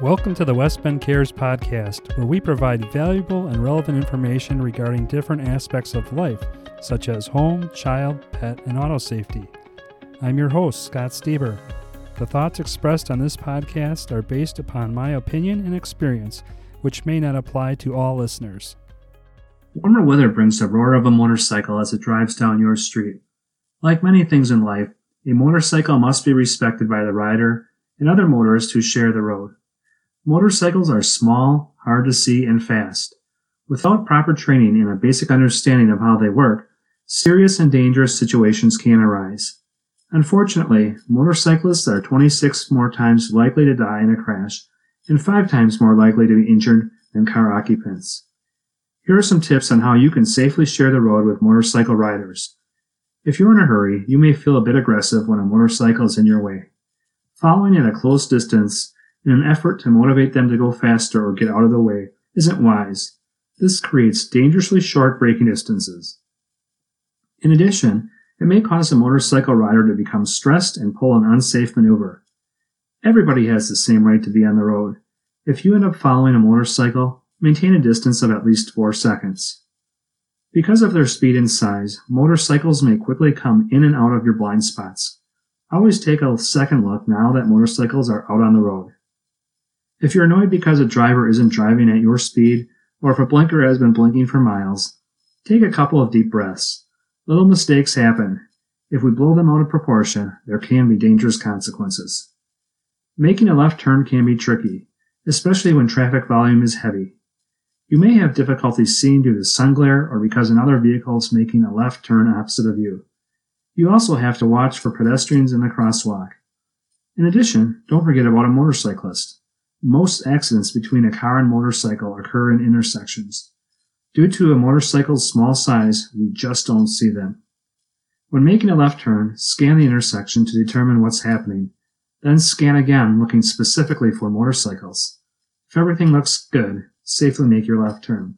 Welcome to the West Bend Cares podcast, where we provide valuable and relevant information regarding different aspects of life, such as home, child, pet, and auto safety. I'm your host, Scott Stieber. The thoughts expressed on this podcast are based upon my opinion and experience, which may not apply to all listeners. Warmer weather brings the roar of a motorcycle as it drives down your street. Like many things in life, a motorcycle must be respected by the rider and other motorists who share the road. Motorcycles are small, hard to see, and fast. Without proper training and a basic understanding of how they work, serious and dangerous situations can arise. Unfortunately, motorcyclists are 26 more times likely to die in a crash and 5 times more likely to be injured than car occupants. Here are some tips on how you can safely share the road with motorcycle riders. If you're in a hurry, you may feel a bit aggressive when a motorcycle is in your way. Following at a close distance in an effort to motivate them to go faster or get out of the way isn't wise. This creates dangerously short braking distances. In addition, it may cause a motorcycle rider to become stressed and pull an unsafe maneuver. Everybody has the same right to be on the road. If you end up following a motorcycle, maintain a distance of at least 4 seconds. Because of their speed and size, motorcycles may quickly come in and out of your blind spots. Always take a second look now that motorcycles are out on the road. If you're annoyed because a driver isn't driving at your speed, or if a blinker has been blinking for miles, take a couple of deep breaths. Little mistakes happen. If we blow them out of proportion, there can be dangerous consequences. Making a left turn can be tricky, especially when traffic volume is heavy. You may have difficulty seeing due to sun glare or because another vehicle is making a left turn opposite of you. You also have to watch for pedestrians in the crosswalk. In addition, don't forget about a motorcyclist. Most accidents between a car and motorcycle occur in intersections. Due to a motorcycle's small size, we just don't see them. When making a left turn, scan the intersection to determine what's happening. Then scan again, looking specifically for motorcycles. If everything looks good, safely make your left turn.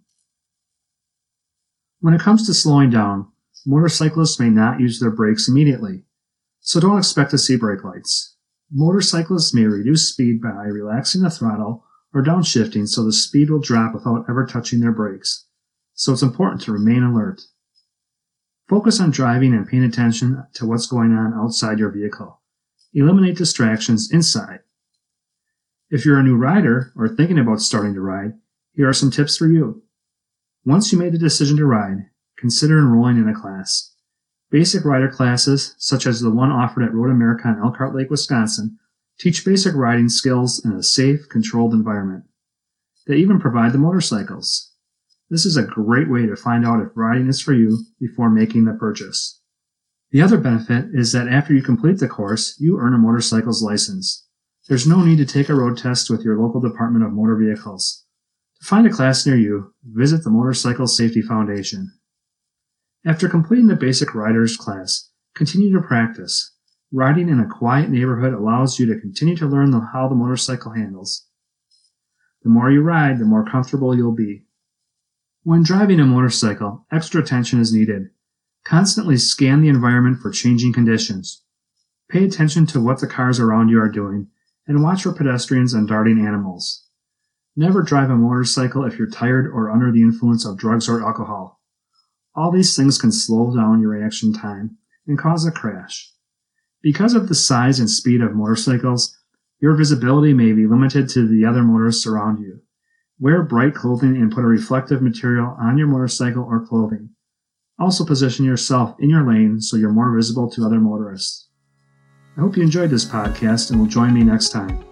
When it comes to slowing down, motorcyclists may not use their brakes immediately, so don't expect to see brake lights. Motorcyclists may reduce speed by relaxing the throttle or downshifting so the speed will drop without ever touching their brakes, so it's important to remain alert. Focus on driving and paying attention to what's going on outside your vehicle. Eliminate distractions inside. If you're a new rider or thinking about starting to ride, here are some tips for you. Once you made the decision to ride, consider enrolling in a class. Basic rider classes, such as the one offered at Road America in Elkhart Lake, Wisconsin, teach basic riding skills in a safe, controlled environment. They even provide the motorcycles. This is a great way to find out if riding is for you before making the purchase. The other benefit is that after you complete the course, you earn a motorcycle's license. There's no need to take a road test with your local Department of Motor Vehicles. To find a class near you, visit the Motorcycle Safety Foundation. After completing the basic rider's class, continue to practice. Riding in a quiet neighborhood allows you to continue to learn the, how the motorcycle handles. The more you ride, the more comfortable you'll be. When driving a motorcycle, extra attention is needed. Constantly scan the environment for changing conditions. Pay attention to what the cars around you are doing and watch for pedestrians and darting animals. Never drive a motorcycle if you're tired or under the influence of drugs or alcohol. All these things can slow down your reaction time and cause a crash. Because of the size and speed of motorcycles, your visibility may be limited to the other motorists around you. Wear bright clothing and put a reflective material on your motorcycle or clothing. Also position yourself in your lane so you're more visible to other motorists. I hope you enjoyed this podcast and will join me next time.